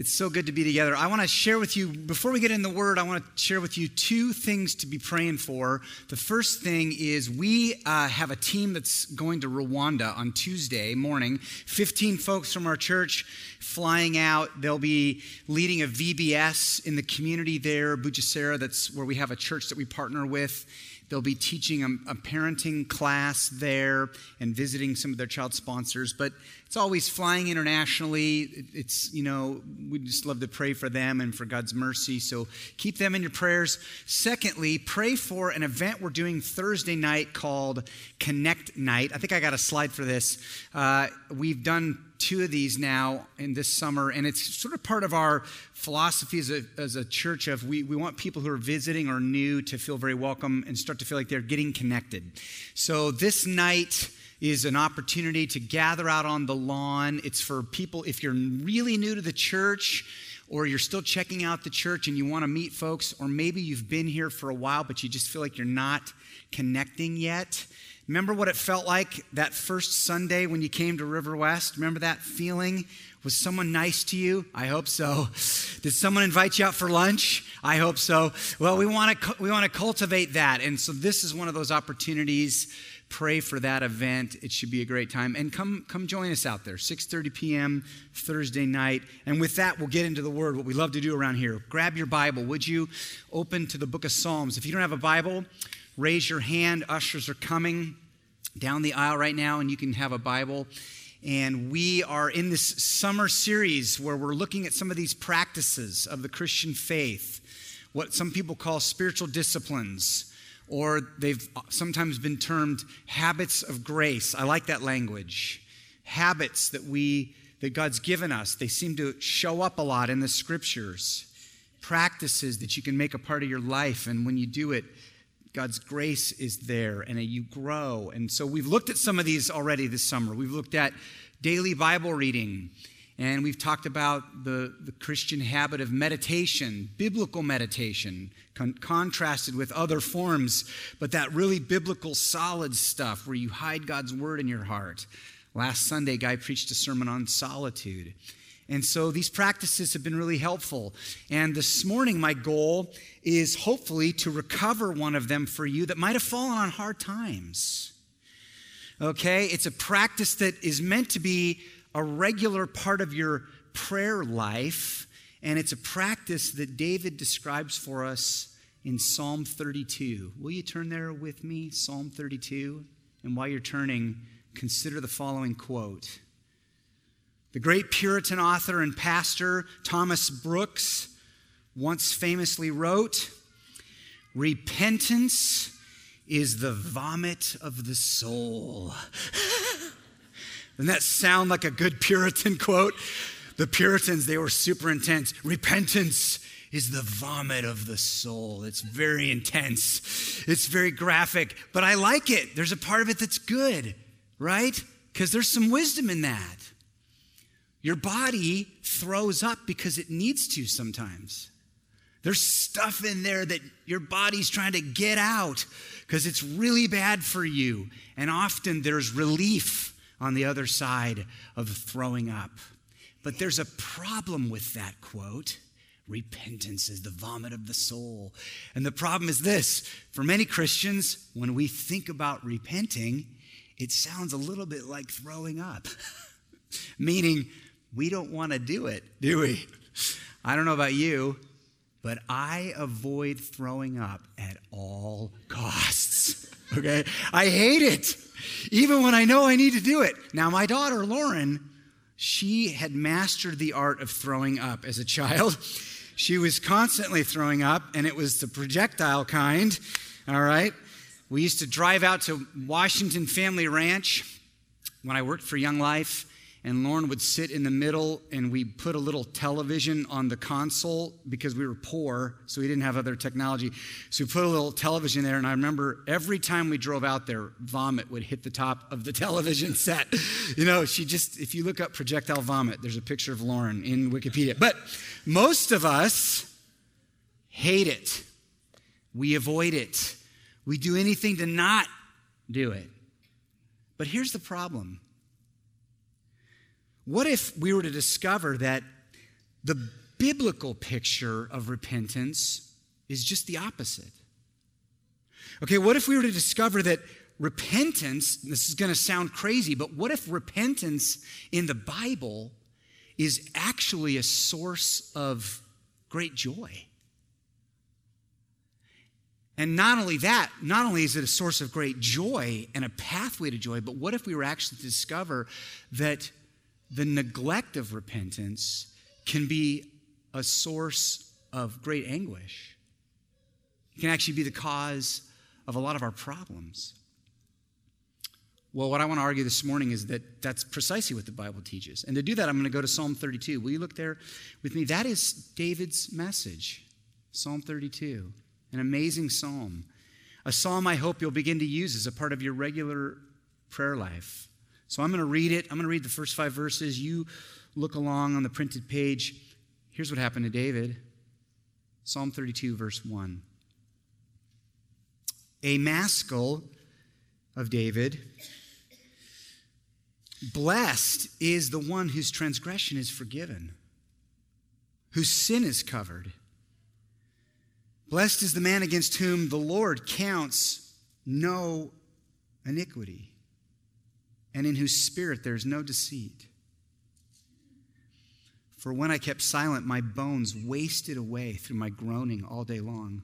It's so good to be together. I want to share with you, before we get in the word, I want to share with you two things to be praying for. The first thing is we uh, have a team that's going to Rwanda on Tuesday morning. 15 folks from our church flying out. They'll be leading a VBS in the community there, Bugesera, that's where we have a church that we partner with. They'll be teaching a, a, parenting class there and visiting some of their child sponsors. But it's always flying internationally. It's, you know, we just love to pray for them and for God's mercy. So keep them in your prayers. Secondly, pray for an event we're doing Thursday night called Connect Night. I think I got a slide for this. Uh, we've done two of these now in this summer, and it's sort of part of our philosophy as a, as a church of we, we want people who are visiting or new to feel very welcome and start to feel like they're getting connected. So this night, is an opportunity to gather out on the lawn. It's for people, if you're really new to the church or you're still checking out the church and you want to meet folks, or maybe you've been here for a while but you just feel like you're not connecting yet. Remember what it felt like that first Sunday when you came to River West? Remember that feeling? Was someone nice to you? I hope so. Did someone invite you out for lunch? I hope so. Well, we want to we want to cultivate that. And so this is one of those opportunities. Pray for that event. It should be a great time. And come come join us out there. 6:30 p.m. Thursday night. And with that, we'll get into the word. What we love to do around here. Grab your Bible. Would you open to the book of Psalms? If you don't have a Bible, raise your hand. Ushers are coming down the aisle right now, and you can have a Bible. And we are in this summer series where we're looking at some of these practices of the Christian faith, what some people call spiritual disciplines, or they've sometimes been termed habits of grace. I like that language. Habits that we that God's given us. They seem to show up a lot in the scriptures. Practices that you can make a part of your life, and when you do it, God's grace is there and you grow. And so we've looked at some of these already this summer. We've looked at daily Bible reading, and we've talked about the, the Christian habit of meditation, biblical meditation, con- contrasted with other forms, but that really biblical, solid stuff where you hide God's word in your heart. Last Sunday, Guy preached a sermon on solitude. And so these practices have been really helpful. And this morning, my goal is hopefully to recover one of them for you that might have fallen on hard times. Okay? It's a practice that is meant to be a regular part of your prayer life. And it's a practice that David describes for us in Psalm 32. Will you turn there with me? Psalm 32. And while you're turning, consider the following quote. The great Puritan author and pastor Thomas Brooks once famously wrote Repentance is the vomit of the soul. Doesn't that sound like a good Puritan quote? The Puritans, they were super intense. Repentance is the vomit of the soul. It's very intense, it's very graphic, but I like it. There's a part of it that's good, right? Because there's some wisdom in that. Your body throws up because it needs to sometimes. There's stuff in there that your body's trying to get out because it's really bad for you. And often there's relief on the other side of throwing up. But there's a problem with that quote. Repentance is the vomit of the soul. And the problem is this for many Christians, when we think about repenting, it sounds a little bit like throwing up, meaning we don't want to do it, do we? I don't know about you, but I avoid throwing up at all costs. Okay? I hate it, even when I know I need to do it. Now, my daughter, Lauren, she had mastered the art of throwing up as a child. She was constantly throwing up, and it was the projectile kind. All right? We used to drive out to Washington Family Ranch when I worked for Young Life and Lauren would sit in the middle, and we put a little television on the console because we were poor, so we didn't have other technology. So we put a little television there, and I remember every time we drove out there, vomit would hit the top of the television set. You know, she just, if you look up projectile vomit, there's a picture of Lauren in Wikipedia. But most of us hate it, we avoid it, we do anything to not do it. But here's the problem what if we were to discover that The biblical picture of repentance is just the opposite. Okay, what if we were to discover that repentance, this is going to sound crazy, but what if repentance in the Bible is actually a source of great joy? And not only that, not only is it a source of great joy and a pathway to joy, but what if we were actually to discover that the neglect of repentance can be a source of great anguish? It can actually be the cause of a lot of our problems. Well, what I want to argue this morning is that that's precisely what the Bible teaches. And to do that, I'm going to go to Psalm 32. Will you look there with me? That is David's message, Psalm 32. An amazing psalm. A psalm I hope you'll begin to use as a part of your regular prayer life. So I'm going to read it. I'm going to read the first five verses. You look along on the printed page. Here's what happened to David Psalm 32, verse 1. A maskil of David. Blessed is the one whose transgression is forgiven, whose sin is covered. Blessed is the man against whom the Lord counts no iniquity, and in whose spirit there is no deceit. For when I kept silent, my bones wasted away through my groaning all day long.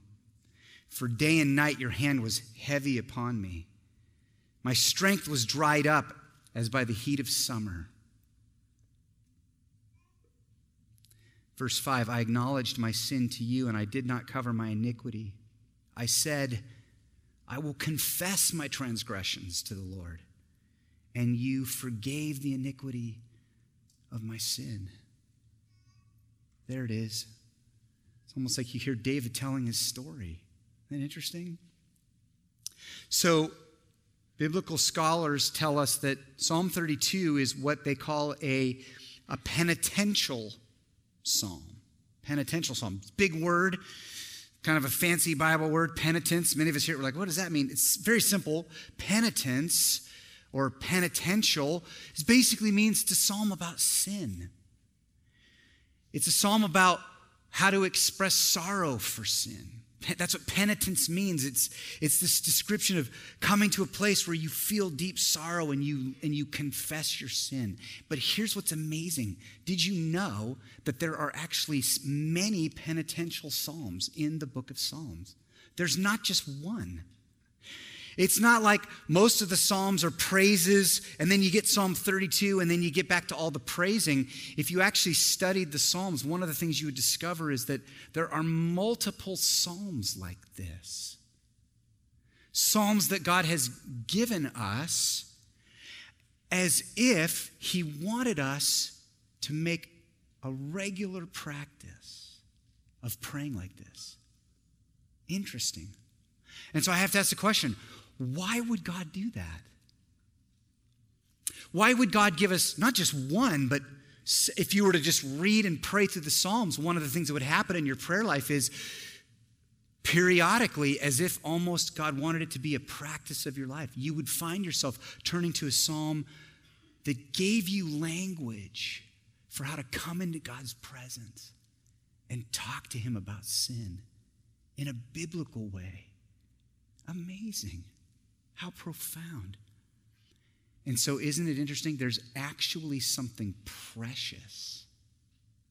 For day and night your hand was heavy upon me. My strength was dried up as by the heat of summer. Verse 5 I acknowledged my sin to you, and I did not cover my iniquity. I said, I will confess my transgressions to the Lord, and you forgave the iniquity of my sin. There it is. It's almost like you hear David telling his story. Isn't that interesting? So, biblical scholars tell us that Psalm 32 is what they call a, a penitential psalm. Penitential psalm. Big word, kind of a fancy Bible word, penitence. Many of us here were like, what does that mean? It's very simple. Penitence or penitential is basically means to psalm about sin. It's a psalm about how to express sorrow for sin. That's what penitence means. It's, it's this description of coming to a place where you feel deep sorrow and you, and you confess your sin. But here's what's amazing. Did you know that there are actually many penitential psalms in the book of Psalms? There's not just one. It's not like most of the Psalms are praises, and then you get Psalm 32, and then you get back to all the praising. If you actually studied the Psalms, one of the things you would discover is that there are multiple Psalms like this. Psalms that God has given us as if He wanted us to make a regular practice of praying like this. Interesting. And so I have to ask the question why would God do that? Why would God give us not just one, but if you were to just read and pray through the Psalms, one of the things that would happen in your prayer life is periodically, as if almost God wanted it to be a practice of your life, you would find yourself turning to a psalm that gave you language for how to come into God's presence and talk to Him about sin in a biblical way. Amazing. How profound. And so, isn't it interesting? There's actually something precious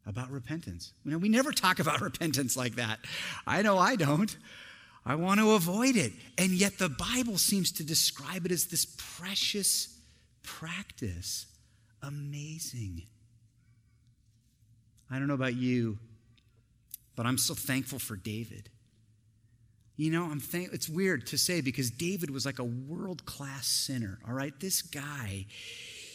about repentance. You know, we never talk about repentance like that. I know I don't. I want to avoid it. And yet, the Bible seems to describe it as this precious practice. Amazing. I don't know about you, but I'm so thankful for David. You know, I'm thank- it's weird to say because David was like a world class sinner, all right? This guy,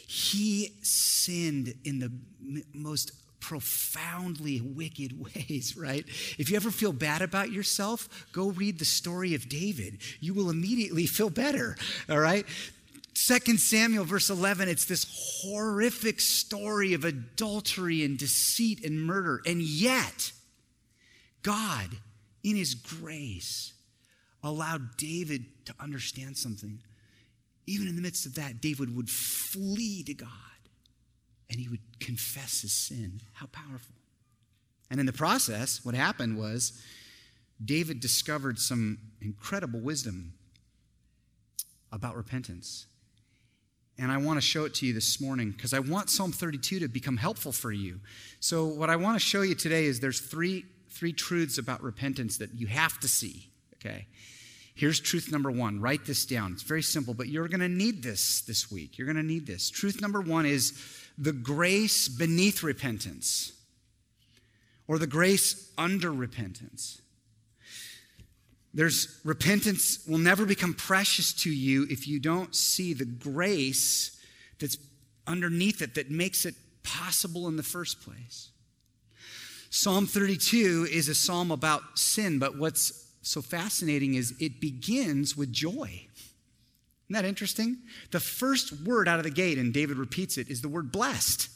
he sinned in the m- most profoundly wicked ways, right? If you ever feel bad about yourself, go read the story of David. You will immediately feel better, all right? Second Samuel, verse 11, it's this horrific story of adultery and deceit and murder. And yet, God, in his grace, allowed David to understand something. Even in the midst of that, David would flee to God and he would confess his sin. How powerful. And in the process, what happened was David discovered some incredible wisdom about repentance. And I want to show it to you this morning because I want Psalm 32 to become helpful for you. So, what I want to show you today is there's three, three truths about repentance that you have to see, okay? Here's truth number one. Write this down. It's very simple, but you're going to need this this week. You're going to need this. Truth number one is the grace beneath repentance or the grace under repentance. There's repentance will never become precious to you if you don't see the grace that's underneath it that makes it possible in the first place. Psalm 32 is a psalm about sin, but what's so fascinating is it begins with joy. Isn't that interesting? The first word out of the gate, and David repeats it, is the word blessed,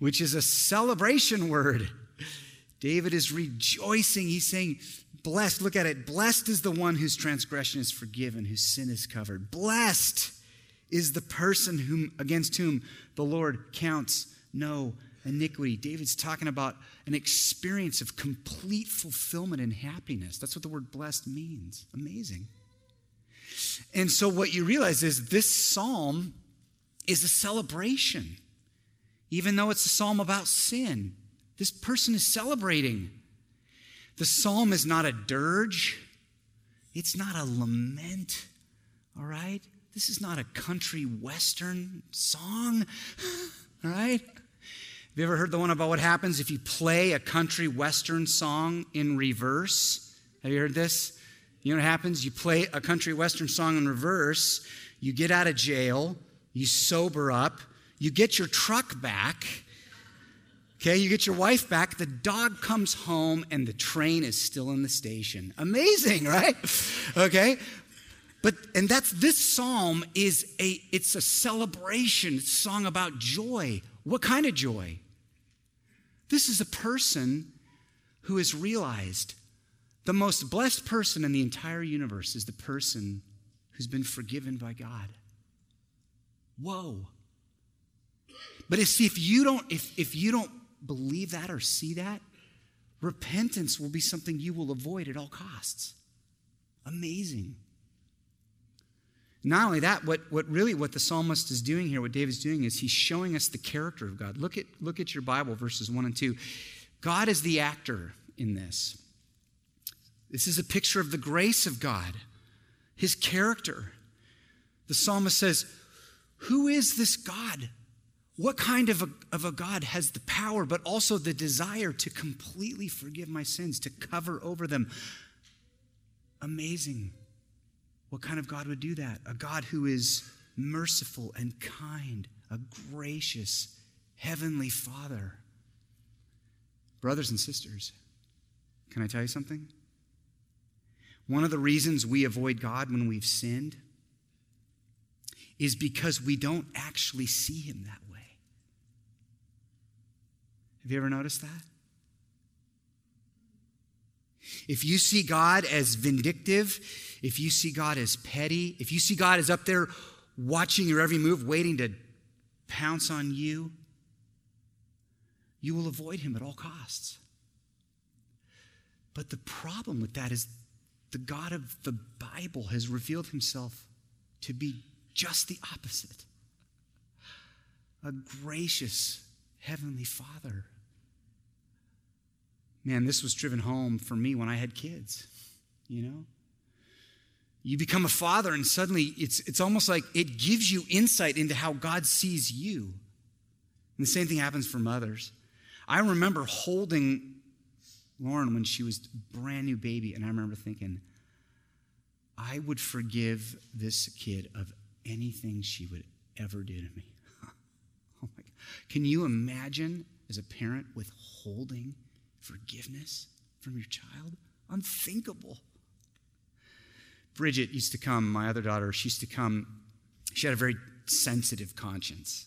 which is a celebration word. David is rejoicing. He's saying, Blessed, look at it. Blessed is the one whose transgression is forgiven, whose sin is covered. Blessed is the person whom, against whom the Lord counts no iniquity. David's talking about an experience of complete fulfillment and happiness. That's what the word blessed means. Amazing. And so, what you realize is this psalm is a celebration. Even though it's a psalm about sin, this person is celebrating. The psalm is not a dirge, it's not a lament, all right? This is not a country western song, all right? Have you ever heard the one about what happens if you play a country western song in reverse? Have you heard this? You know what happens? You play a country western song in reverse, you get out of jail, you sober up, you get your truck back, Okay, you get your wife back, the dog comes home, and the train is still in the station. Amazing, right? Okay? But and that's this psalm is a it's a celebration, it's a song about joy. What kind of joy? This is a person who has realized the most blessed person in the entire universe is the person who's been forgiven by God. Whoa. But if, see, if you don't, if, if you don't believe that or see that, repentance will be something you will avoid at all costs. Amazing. Not only that, what, what really what the psalmist is doing here, what David's doing is he's showing us the character of God. Look at, look at your Bible, verses 1 and 2. God is the actor in this. This is a picture of the grace of God, his character. The psalmist says, Who is this God what kind of a, of a God has the power, but also the desire to completely forgive my sins, to cover over them? Amazing. What kind of God would do that? A God who is merciful and kind, a gracious heavenly Father. Brothers and sisters, can I tell you something? One of the reasons we avoid God when we've sinned is because we don't actually see Him that way. Have you ever noticed that? If you see God as vindictive, if you see God as petty, if you see God as up there watching your every move, waiting to pounce on you, you will avoid him at all costs. But the problem with that is the God of the Bible has revealed himself to be just the opposite a gracious, Heavenly Father. Man, this was driven home for me when I had kids, you know? You become a father, and suddenly it's, it's almost like it gives you insight into how God sees you. And the same thing happens for mothers. I remember holding Lauren when she was a brand new baby, and I remember thinking, I would forgive this kid of anything she would ever do to me. oh my God. Can you imagine as a parent withholding forgiveness from your child? Unthinkable. Bridget used to come, my other daughter, she used to come, she had a very sensitive conscience.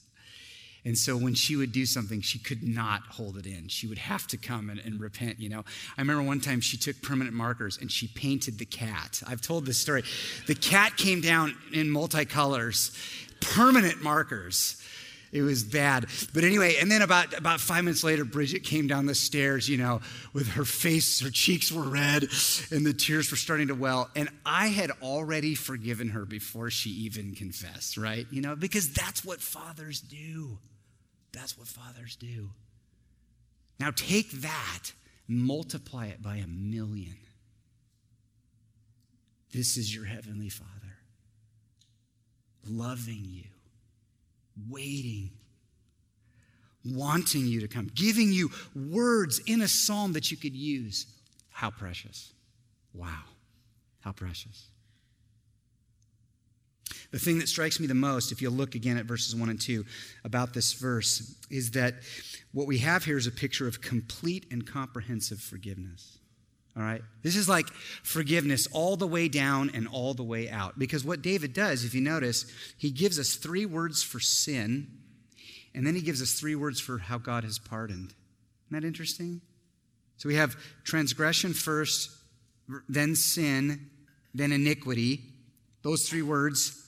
And so when she would do something, she could not hold it in. She would have to come and, and, repent, you know. I remember one time she took permanent markers and she painted the cat. I've told this story. The cat came down in multicolors, permanent markers. It was bad. But anyway, and then about, about five minutes later, Bridget came down the stairs, you know, with her face, her cheeks were red, and the tears were starting to well. And I had already forgiven her before she even confessed, right? You know, because that's what fathers do. That's what fathers do. Now take that, multiply it by a million. This is your heavenly Father loving you, waiting, wanting you to come, giving you words in a psalm that you could use. How precious. Wow. How precious. The thing that strikes me the most, if you look again at verses 1 and 2 about this verse, is that what we have here is a picture of complete and comprehensive forgiveness. All right? This is like forgiveness all the way down and all the way out. Because what David does, if you notice, he gives us three words for sin, and then he gives us three words for how God has pardoned. Isn't that interesting? So we have transgression first, then sin, then iniquity. Those three words.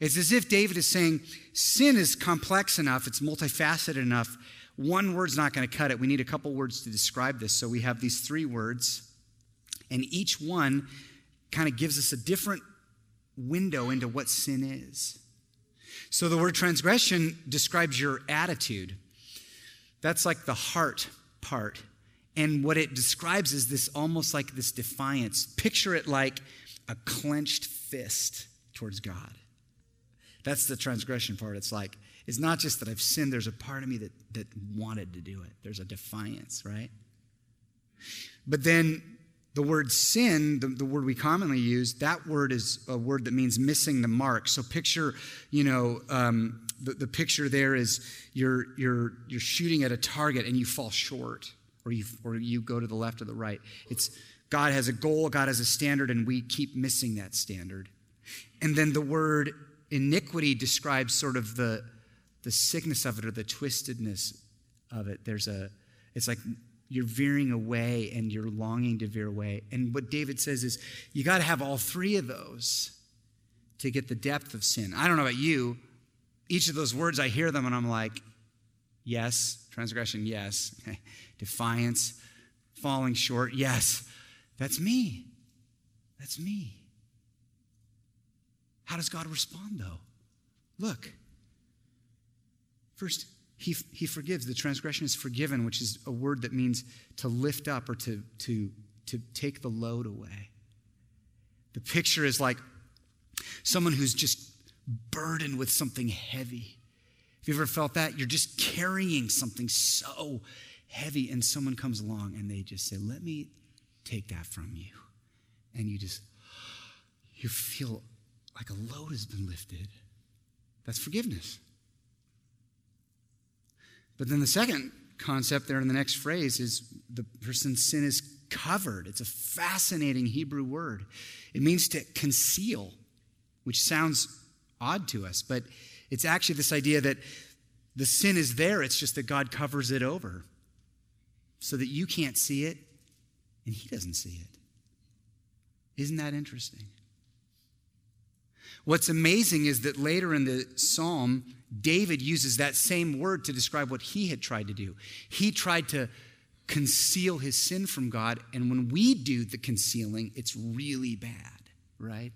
It's as if David is saying sin is complex enough, it's multifaceted enough one word's not going to cut it. We need a couple words to describe this. So we have these three words, and each one kind of gives us a different window into what sin is. So the word transgression describes your attitude. That's like the heart part. And what it describes is this almost like this defiance. Picture it like a clenched fist towards God. That's the transgression part. It's like, it's not just that I've sinned, there's a part of me that, that wanted to do it. There's a defiance, right? But then the word sin, the, the, word we commonly use, that word is a word that means missing the mark. So picture, you know, um, the, the picture there is you're, you're, you're shooting at a target and you fall short, or you, or you go to the left or the right. It's God has a goal, God has a standard, and we keep missing that standard. And then the word iniquity describes sort of the, the sickness of it or the twistedness of it. There's a, it's like you're veering away and you're longing to veer away. And what David says is you got to have all three of those to get the depth of sin. I don't know about you. Each of those words, I hear them and I'm like, yes. Transgression, yes. Defiance, falling short, yes. That's me. That's me. How does God respond, though? Look, First, he, he forgives. The transgression is forgiven, which is a word that means to lift up or to, to, to take the load away. The picture is like someone who's just burdened with something heavy. Have you ever felt that? You're just carrying something so heavy, and someone comes along and they just say, Let me take that from you. And you just, you feel like a load has been lifted. That's forgiveness. But then the second concept there in the next phrase is the person's sin is covered. It's a fascinating Hebrew word. It means to conceal, which sounds odd to us, but it's actually this idea that the sin is there, it's just that God covers it over so that you can't see it and He doesn't see it. Isn't that interesting? What's amazing is that later in the psalm, David uses that same word to describe what he had tried to do. He tried to conceal his sin from God, and when we do the concealing, it's really bad, right?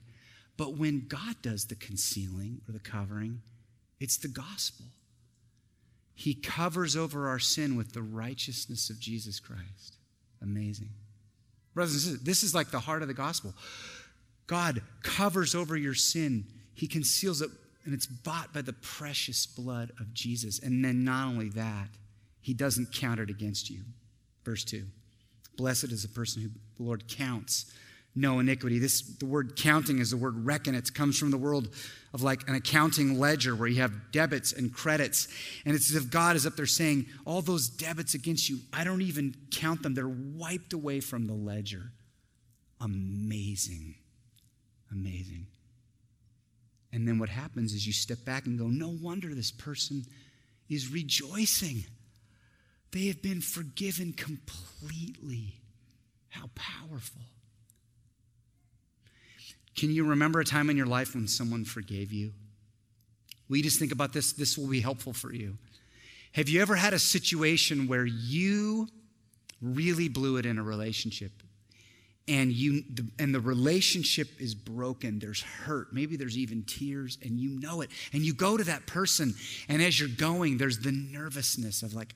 But when God does the concealing or the covering, it's the gospel. He covers over our sin with the righteousness of Jesus Christ. Amazing. Brothers and sisters, this is like the heart of the gospel. God covers over your sin, He conceals it and it's bought by the precious blood of Jesus. And then not only that, he doesn't count it against you. Verse 2. Blessed is the person who the Lord counts no iniquity. This the word counting is the word reckon. It comes from the world of like an accounting ledger where you have debits and credits. And it's as if God is up there saying, All those debits against you, I don't even count them. They're wiped away from the ledger. Amazing. Amazing. And then what happens is you step back and go, no wonder this person is rejoicing. They have been forgiven completely. How powerful. Can you remember a time in your life when someone forgave you? We just think about this, this will be helpful for you. Have you ever had a situation where you really blew it in a relationship and you and the relationship is broken there's hurt maybe there's even tears and you know it. And you go to that person and as you're going there's the nervousness of like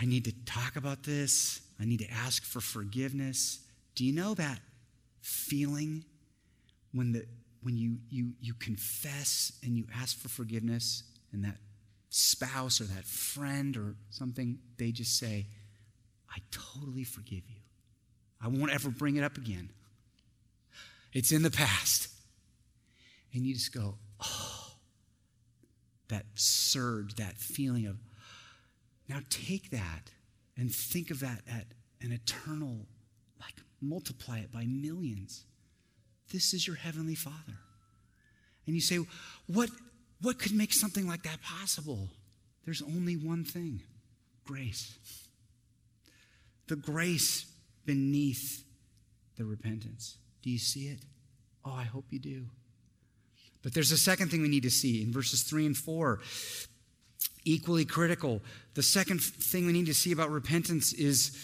i need to talk about this i need to ask for forgiveness. Do you know that feeling when the when you you you confess and you ask for forgiveness and that spouse or that friend or something they just say i totally forgive you I won't ever bring it up again. It's in the past. And you just go, oh, that surge, that feeling of, now take that and think of that at an eternal, like multiply it by millions. This is your Heavenly Father. And you say, what, what could make something like that possible? There's only one thing grace. The grace beneath the repentance. Do you see it? Oh, I hope you do. But there's a second thing we need to see in verses 3 and 4. Equally critical. The second thing we need to see about repentance is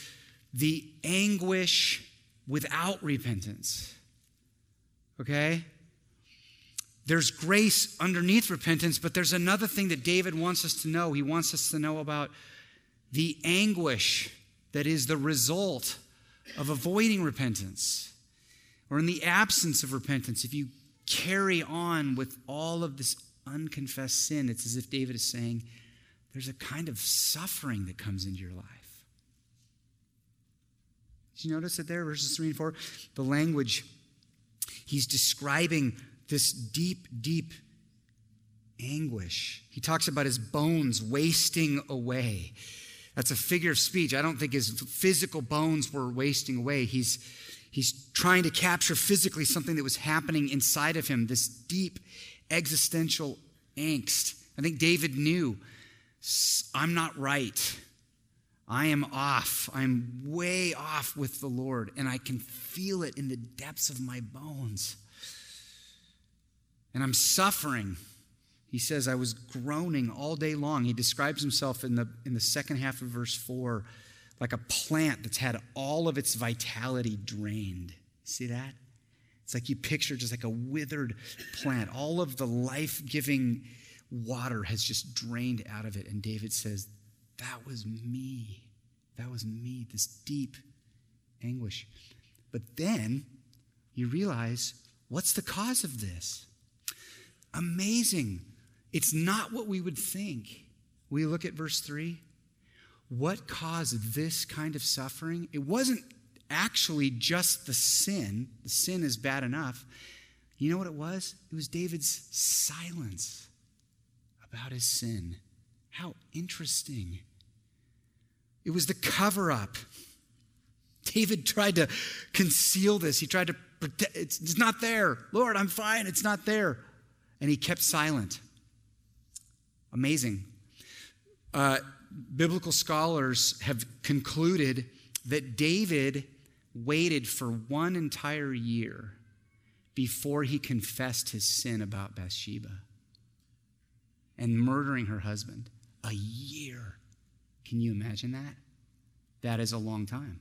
the anguish without repentance. Okay? There's grace underneath repentance, but there's another thing that David wants us to know. He wants us to know about the anguish that is the result of avoiding repentance or in the absence of repentance, if you carry on with all of this unconfessed sin, it's as if David is saying, there's a kind of suffering that comes into your life. Did you notice it there, verses 3 and 4? The language, he's describing this deep, deep anguish. He talks about his bones wasting away. That's a figure of speech. I don't think his physical bones were wasting away. He's, he's trying to capture physically something that was happening inside of him, this deep existential angst. I think David knew I'm not right. I am off. I'm way off with the Lord, and I can feel it in the depths of my bones. And I'm suffering. He says, I was groaning all day long. He describes himself in the, in the second half of verse 4 like a plant that's had all of its vitality drained. See that? It's like you picture just like a withered plant. All of the life giving water has just drained out of it. And David says, That was me. That was me, this deep anguish. But then you realize, what's the cause of this? Amazing. It's not what we would think. We look at verse 3. What caused this kind of suffering? It wasn't actually just the sin. The sin is bad enough. You know what it was? It was David's silence about his sin. How interesting. It was the cover up. David tried to conceal this. He tried to pretend it's not there. Lord, I'm fine. It's not there. And he kept silent. Amazing. Uh, biblical scholars have concluded that David waited for one entire year before he confessed his sin about Bathsheba and murdering her husband. A year. Can you imagine that? That is a long time.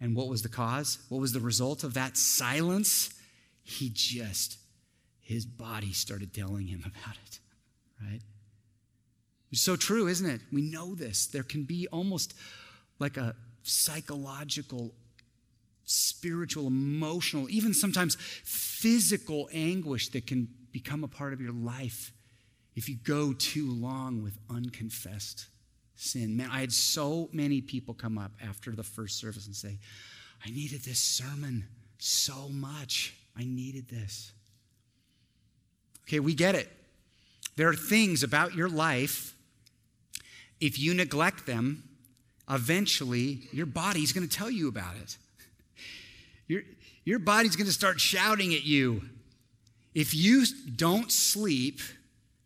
And what was the cause? What was the result of that silence? He just, his body started telling him about it right? It's so true, isn't it? We know this. There can be almost like a psychological, spiritual, emotional, even sometimes physical anguish that can become a part of your life if you go too long with unconfessed sin. Man, I had so many people come up after the first service and say, I needed this sermon so much. I needed this. Okay, we get it. There are things about your life, if you neglect them, eventually your body's going to tell you about it. Your, your body's going to start shouting at you. If you don't sleep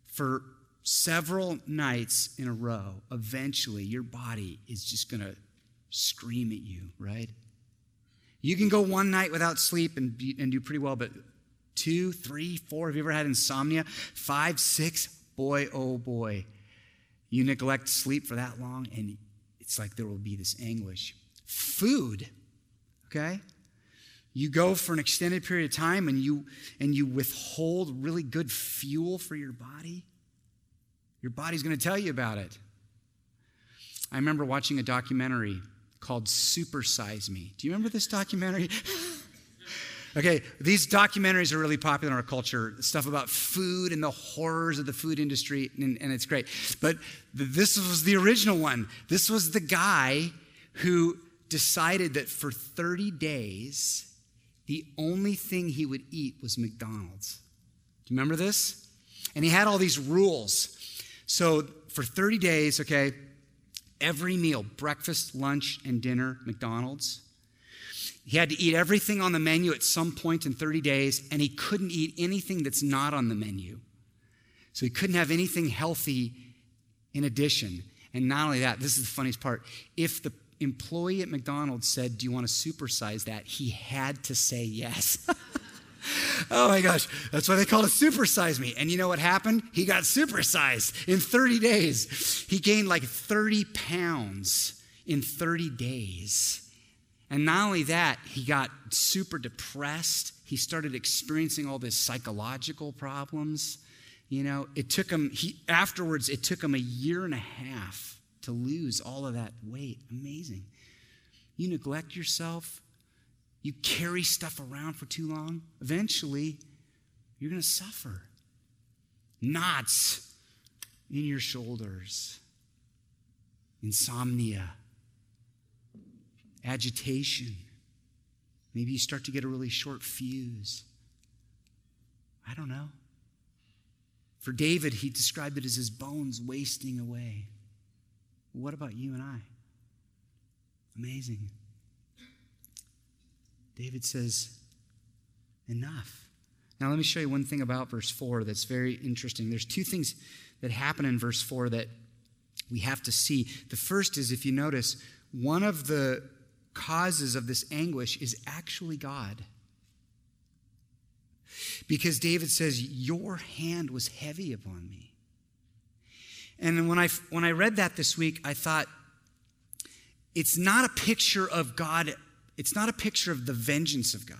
for several nights in a row, eventually your body is just going to scream at you, right? You can go one night without sleep and, be, and do pretty well, but two, three, four. Have you ever had insomnia? Five, six. Boy, oh boy. You neglect sleep for that long, and it's like there will be this anguish. Food, okay? You go for an extended period of time and you and you withhold really good fuel for your body. Your body's going to tell you about it. I remember watching a documentary called Super Size Me. Do you remember this documentary? okay, these documentaries are really popular in our culture. Stuff about food and the horrors of the food industry, and, and it's great. But this was the original one. This was the guy who decided that for 30 days, the only thing he would eat was McDonald's. Do you remember this? And he had all these rules. So for 30 days, okay, every meal breakfast, lunch, and dinner, McDonald's. He had to eat everything on the menu at some point in 30 days, and he couldn't eat anything that's not on the menu. So he couldn't have anything healthy in addition. And not only that, this is the funniest part. If the employee at McDonald's said, Do you want to supersize that? He had to say yes. oh my gosh, that's why they call it supersize me. And you know what happened? He got supersized in 30 days. He gained like 30 pounds in 30 days. And not only that, he got super depressed. He started experiencing all these psychological problems. You know, it took him, he, afterwards, it took him a year and a half to lose all of that weight. Amazing. You neglect yourself, you carry stuff around for too long, eventually you're going to suffer. Knots in your shoulders, insomnia, agitation. Maybe you start to get a really short fuse. I don't know. For David, he described it as his bones wasting away. What about you and I? Amazing. David says, Enough. Now, let me show you one thing about verse 4 that's very interesting. There's two things that happen in verse 4 that we have to see. The first is, if you notice, one of the causes of this anguish is actually God. Because David says, Your hand was heavy upon me. And when I, when I read that this week, I thought, it's not a picture of God it's not a picture of the vengeance of God.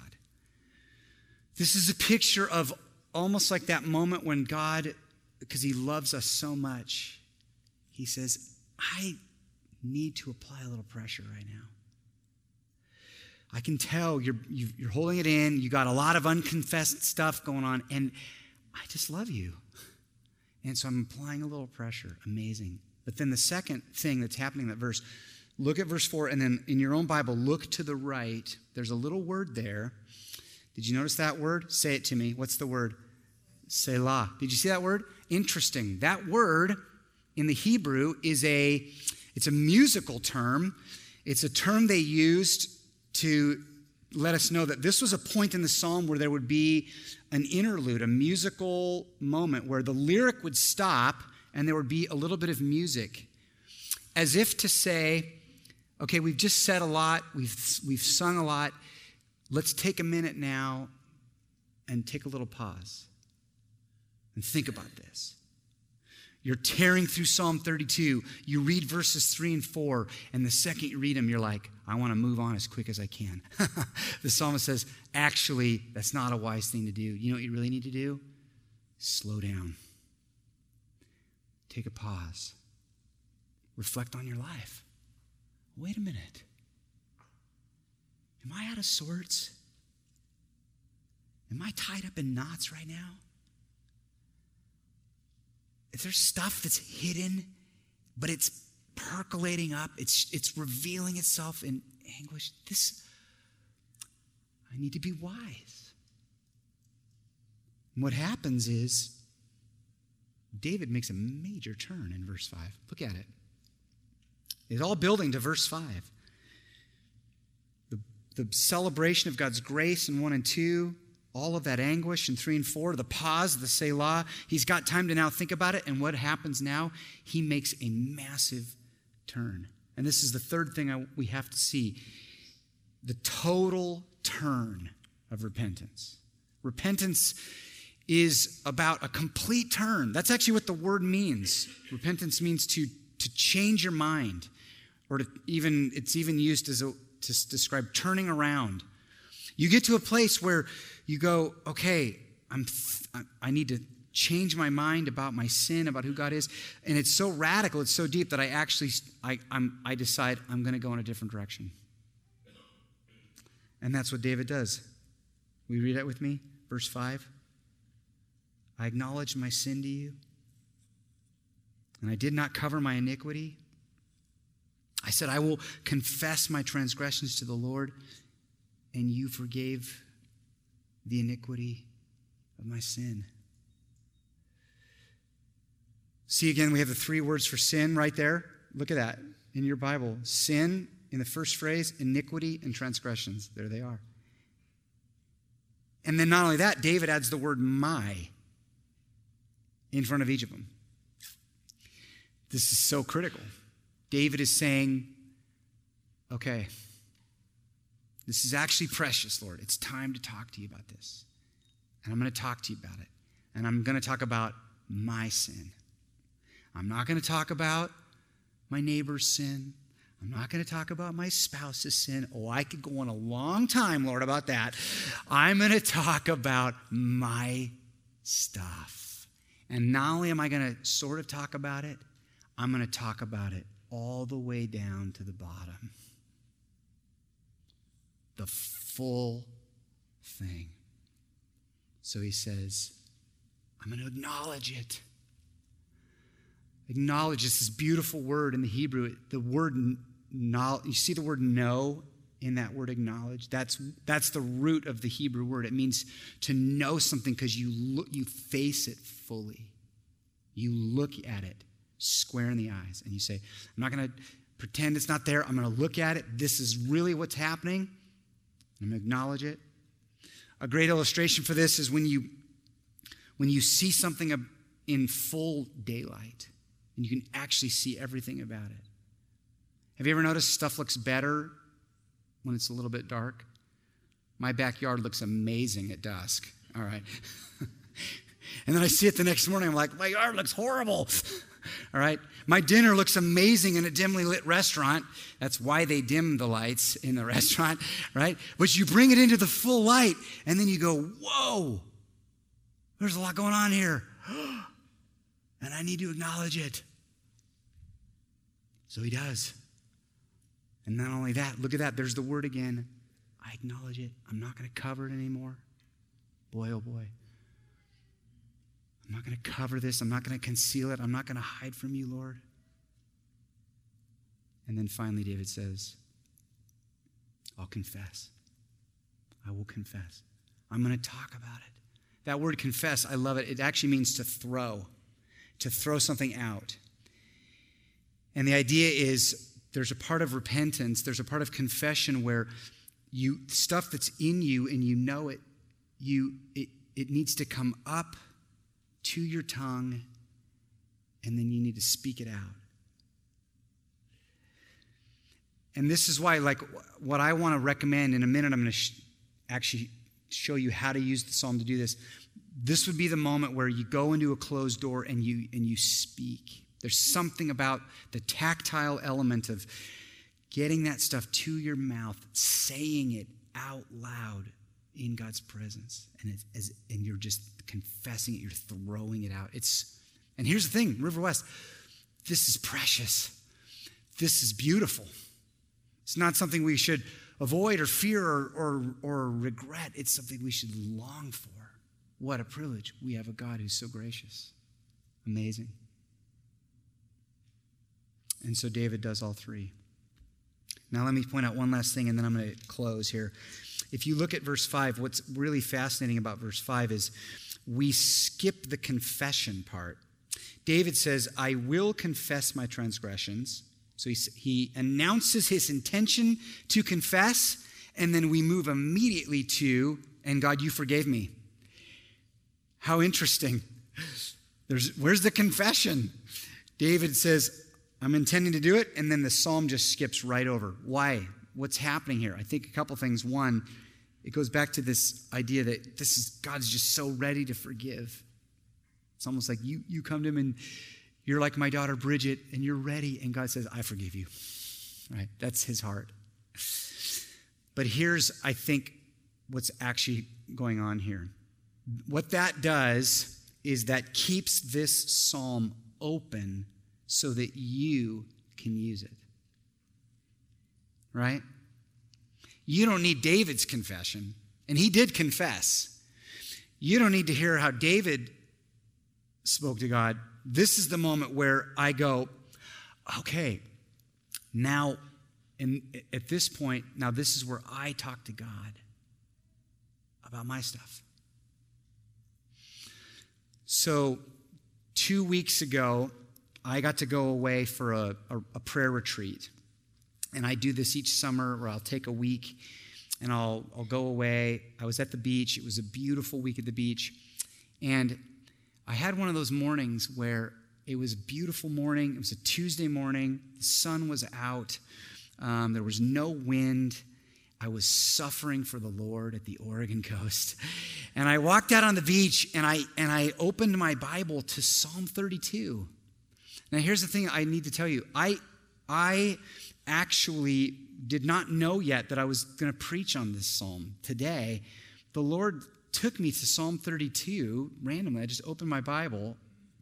This is a picture of almost like that moment when God, because He loves us so much, He says, I need to apply a little pressure right now. I can tell you're, you're holding it in. You got a lot of unconfessed stuff going on, and I just love you. And so I'm applying a little pressure. Amazing. But then the second thing that's happening in that verse, Look at verse 4, and then in your own Bible, look to the right. There's a little word there. Did you notice that word? Say it to me. What's the word? Selah. Did you see that word? Interesting. That word in the Hebrew is a it's a musical term. It's a term they used to let us know that this was a point in the psalm where there would be an interlude, a musical moment where the lyric would stop and there would be a little bit of music. As if to say, okay, we've just said a lot, we've, we've sung a lot. Let's take a minute now and take a little pause and think about this. You're tearing through Psalm 32. You read verses 3 and 4, and the second you read them, you're like, I want to move on as quick as I can. the psalmist says, Actually, that's not a wise thing to do. You know what you really need to do? Slow down. Take a pause. Reflect on your life wait a minute. Am I out of sorts? Am I tied up in knots right now? Is there stuff that's hidden, but it's percolating up? It's, it's revealing itself in anguish. This, I need to be wise. And what happens is, David makes a major turn in verse 5. Look at it. It's all building to verse 5. The, the celebration of God's grace in 1 and 2, all of that anguish in 3 and 4, the pause, the Selah. He's got time to now think about it. And what happens now? He makes a massive turn. And this is the third thing I, we have to see the total turn of repentance. Repentance is about a complete turn. That's actually what the word means. Repentance means to, to change your mind, or to even, it's even used as a, to describe turning around. You get to a place where you go, okay, I'm, I need to change my mind about my sin, about who God is. And it's so radical, it's so deep that I actually, I, I'm, I decide I'm going to go in a different direction. And that's what David does. We read that with me? Verse 5. I acknowledged my sin to you, and I did not cover my iniquity. I said, I will confess my transgressions to the Lord, and you forgave the iniquity of my sin. See again, we have the three words for sin right there. Look at that in your Bible. Sin in the first phrase, iniquity and transgressions. There they are. And then not only that, David adds the word my in front of each of them. This is so critical. David is saying, okay, this is actually precious, Lord. It's time to talk to you about this. And I'm going to talk to you about it. And I'm going to talk about my sin. I'm not going to talk about my neighbor's sin. I'm not going to talk about my spouse's sin. Oh, I could go on a long time, Lord, about that. I'm going to talk about my stuff. And not only am I going to sort of talk about it, I'm going to talk about it all the way down to the bottom. The full thing. So he says, I'm going to acknowledge it. Acknowledge is this beautiful word in the Hebrew. The word you see the word know in that word acknowledge. That's that's the root of the Hebrew word. It means to know something because you look, you face it fully. You look at it square in the eyes and you say, I'm not going to pretend it's not there. I'm going to look at it. This is really what's happening. I'm going to acknowledge it. A great illustration for this is when you when you see something in full daylight and you can actually see everything about it. Have you ever noticed stuff looks better when it's a little bit dark? My backyard looks amazing at dusk. All right. and then I see it the next morning. I'm like, my yard looks horrible. All right. My dinner looks amazing in a dimly lit restaurant. That's why they dim the lights in the restaurant, right? But you bring it into the full light and then you go, whoa, there's a lot going on here. and I need to acknowledge it. So he does. And not only that, look at that. There's the word again. I acknowledge it. I'm not going to cover it anymore. Boy, oh boy. I'm not going to cover this. I'm not going to conceal it. I'm not going to hide from you, Lord. And then finally, David says, I'll confess. I will confess. I'm going to talk about it. That word confess, I love it. It actually means to throw, to throw something out. And the idea is there's a part of repentance, there's a part of confession where you stuff that's in you and you know it, you it, it needs to come up to your tongue and then you need to speak it out. And this is why, like, what I want to recommend in a minute, I'm going to sh- actually show you how to use the psalm to do this. This would be the moment where you go into a closed door and you and you speak. There's something about the tactile element of getting that stuff to your mouth, saying it out loud in God's presence. And, as, and you're just confessing it, you're throwing it out. It's, and here's the thing River West, this is precious. This is beautiful. It's not something we should avoid or fear or, or, or regret. It's something we should long for. What a privilege. We have a God who's so gracious. Amazing. And so David does all three. Now, let me point out one last thing, and then I'm going to close here. If you look at verse 5, what's really fascinating about verse 5 is we skip the confession part. David says, I will confess my transgressions. So he, he announces his intention to confess, and then we move immediately to, and God, you forgave me. How interesting. There's, where's the confession? David says, I'm intending to do it, and then the psalm just skips right over. Why? What's happening here? I think a couple things. One, it goes back to this idea that this is God's just so ready to forgive. It's almost like you, you come to him and you're like my daughter Bridget, and you're ready, and God says, I forgive you. Right? That's his heart. But here's, I think, what's actually going on here. What that does is that keeps this psalm open so that you can use it. Right? You don't need David's confession, and he did confess. You don't need to hear how David spoke to God. This is the moment where I go, okay, now, and at this point, now this is where I talk to God about my stuff. So, two weeks ago, I got to go away for a, a, a, prayer retreat. And I do this each summer where I'll take a week and I'll, I'll go away. I was at the beach. It was a beautiful week at the beach. And I had one of those mornings where it was a beautiful morning. It was a Tuesday morning. The sun was out. Um, there was no wind. I was suffering for the Lord at the Oregon coast. And I walked out on the beach and I, and I opened my Bible to Psalm 32. Now, here's the thing I need to tell you I, I actually did not know yet that I was going to preach on this psalm today. The Lord took me to Psalm 32 randomly. I just opened my Bible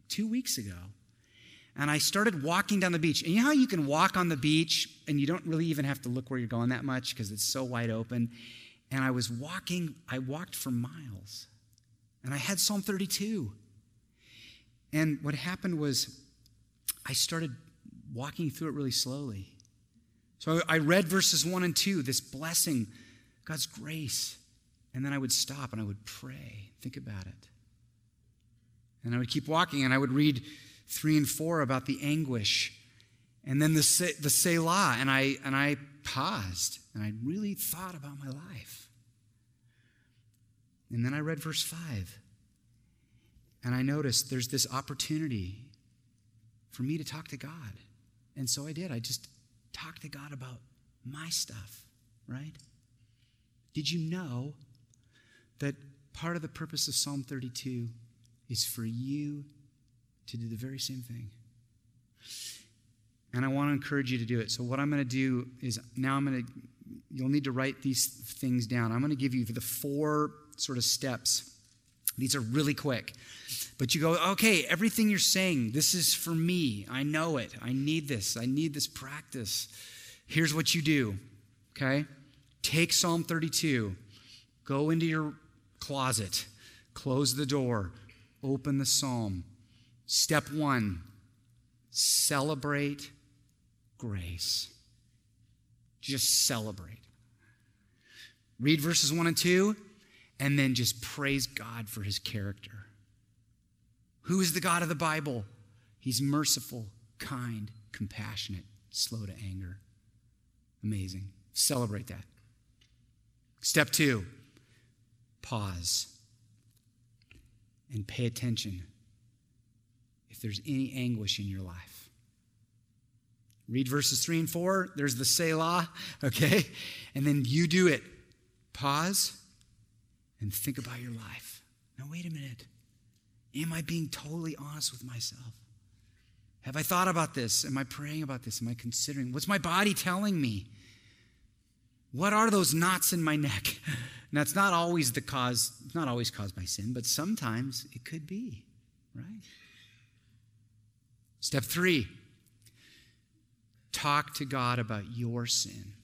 two weeks ago. And I started walking down the beach. And you know how you can walk on the beach and you don't really even have to look where you're going that much because it's so wide open? And I was walking, I walked for miles. And I had Psalm 32. And what happened was I started walking through it really slowly. So I read verses 1 and 2, this blessing, God's grace. And then I would stop and I would pray, think about it. And I would keep walking and I would read 3 and 4 about the anguish. And then the, the Selah. And I, and I paused and I really thought about my life. And then I read verse 5. And I noticed there's this opportunity for me to talk to God. And so I did. I just talked to God about my stuff, right? Did you know that part of the purpose of Psalm 32 is for you to do the very same thing. And I want to encourage you to do it. So, what I'm going to do is now I'm going to, you'll need to write these things down. I'm going to give you the four sort of steps. These are really quick. But you go, okay, everything you're saying, this is for me. I know it. I need this. I need this practice. Here's what you do, okay? Take Psalm 32, go into your closet, close the door, open the psalm. Step one celebrate grace. Just celebrate. Read verses one and two, and then just praise God for his character. Who is the God of the Bible? He's merciful, kind, compassionate, slow to anger. Amazing. Celebrate that. Step two pause and pay attention if there's any anguish in your life. Read verses 3 and 4. There's the Selah, okay? And then you do it. Pause and think about your life. Now, wait a minute. Am I being totally honest with myself? Have I thought about this? Am I praying about this? Am I considering? What's my body telling me? What are those knots in my neck? Now, it's not always the cause, it's not always caused by sin, but sometimes it could be, right? Step three talk to God about your sin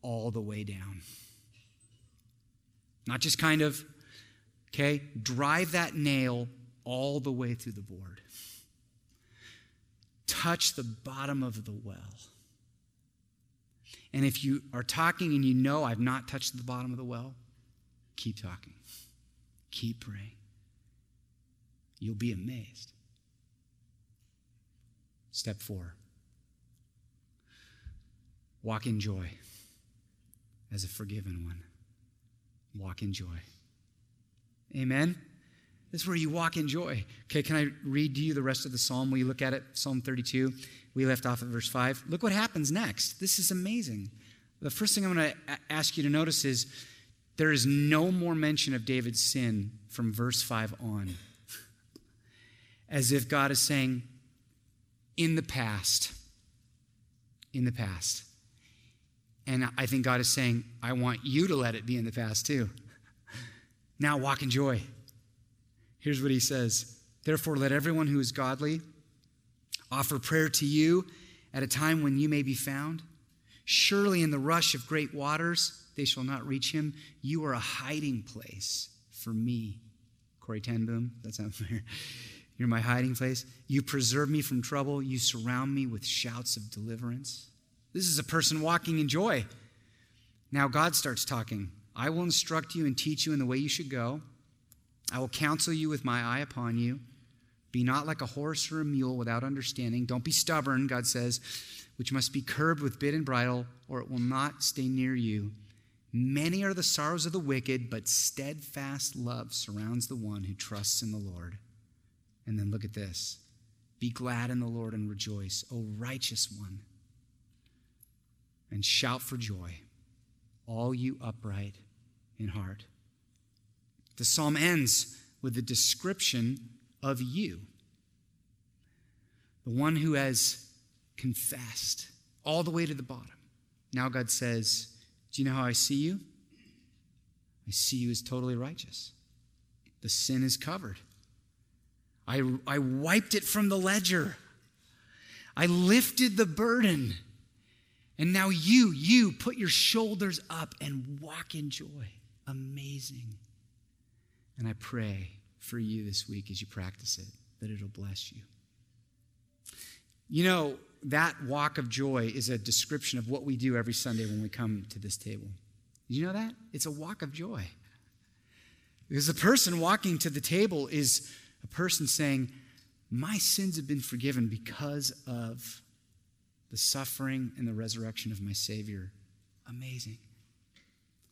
all the way down. Not just kind of, okay? Drive that nail all the way through the board. Touch the bottom of the well. And if you are talking and you know I've not touched the bottom of the well, keep talking. Keep praying. You'll be amazed. Step four walk in joy as a forgiven one. Walk in joy. Amen. This is where you walk in joy. Okay, can I read to you the rest of the psalm? Will you look at it? Psalm 32. We left off at verse 5. Look what happens next. This is amazing. The first thing I'm going to ask you to notice is There is no more mention of David's sin from verse 5 on. As if God is saying, in the past, in the past. And I think God is saying, I want you to let it be in the past too. Now walk in joy. Here's what he says Therefore, let everyone who is godly offer prayer to you at a time when you may be found. Surely in the rush of great waters, they shall not reach him. You are a hiding place for me. Corrie ten Boom, that sounds familiar. You're my hiding place. You preserve me from trouble. You surround me with shouts of deliverance. This is a person walking in joy. Now God starts talking. I will instruct you and teach you in the way you should go. I will counsel you with my eye upon you. Be not like a horse or a mule without understanding. Don't be stubborn, God says, which must be curbed with bit and bridle, or it will not stay near you. Many are the sorrows of the wicked, but steadfast love surrounds the one who trusts in the Lord. And then look at this Be glad in the Lord and rejoice, O righteous one, and shout for joy, all you upright in heart. The psalm ends with a description of you, the one who has confessed all the way to the bottom. Now God says, Do you know how I see you? I see you as totally righteous. The sin is covered. I, I wiped it from the ledger. I lifted the burden. And now you, you put your shoulders up and walk in joy. Amazing. And I pray for you this week as you practice it that it'll bless you. You know, that walk of joy is a description of what we do every Sunday when we come to this table. Did you know that? It's a walk of joy. Because the person walking to the table is a person saying, My sins have been forgiven because of the suffering and the resurrection of my Savior. Amazing.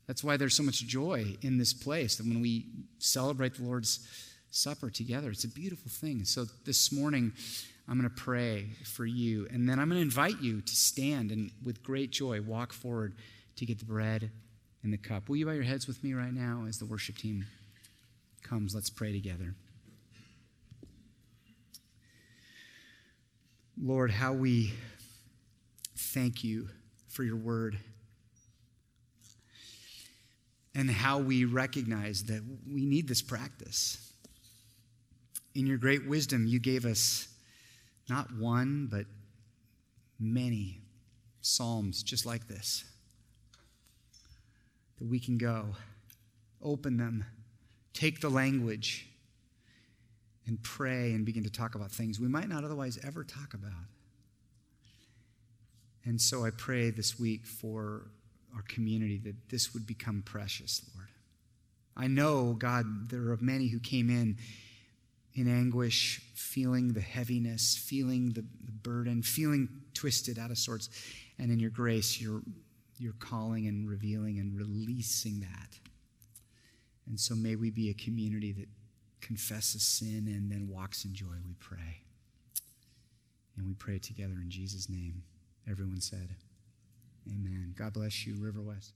That's why there's so much joy in this place that when we celebrate the Lord's Supper together, it's a beautiful thing. So this morning, I'm going to pray for you, and then I'm going to invite you to stand and with great joy walk forward to get the bread and the cup. Will you bow your heads with me right now as the worship team comes? Let's pray together. Lord, how we thank you for your word and how we recognize that we need this practice. In your great wisdom, you gave us not one, but many psalms just like this that we can go, open them, take the language, and pray and begin to talk about things we might not otherwise ever talk about. And so I pray this week for our community that this would become precious, Lord. I know, God, there are many who came in in anguish, feeling the heaviness, feeling the, the burden, feeling twisted out of sorts. And in your grace, you're, you're calling and revealing and releasing that. And so may we be a community that confesses sin and then walks in joy, we pray. And we pray together in Jesus' name. Everyone said, Amen. God bless you, River West.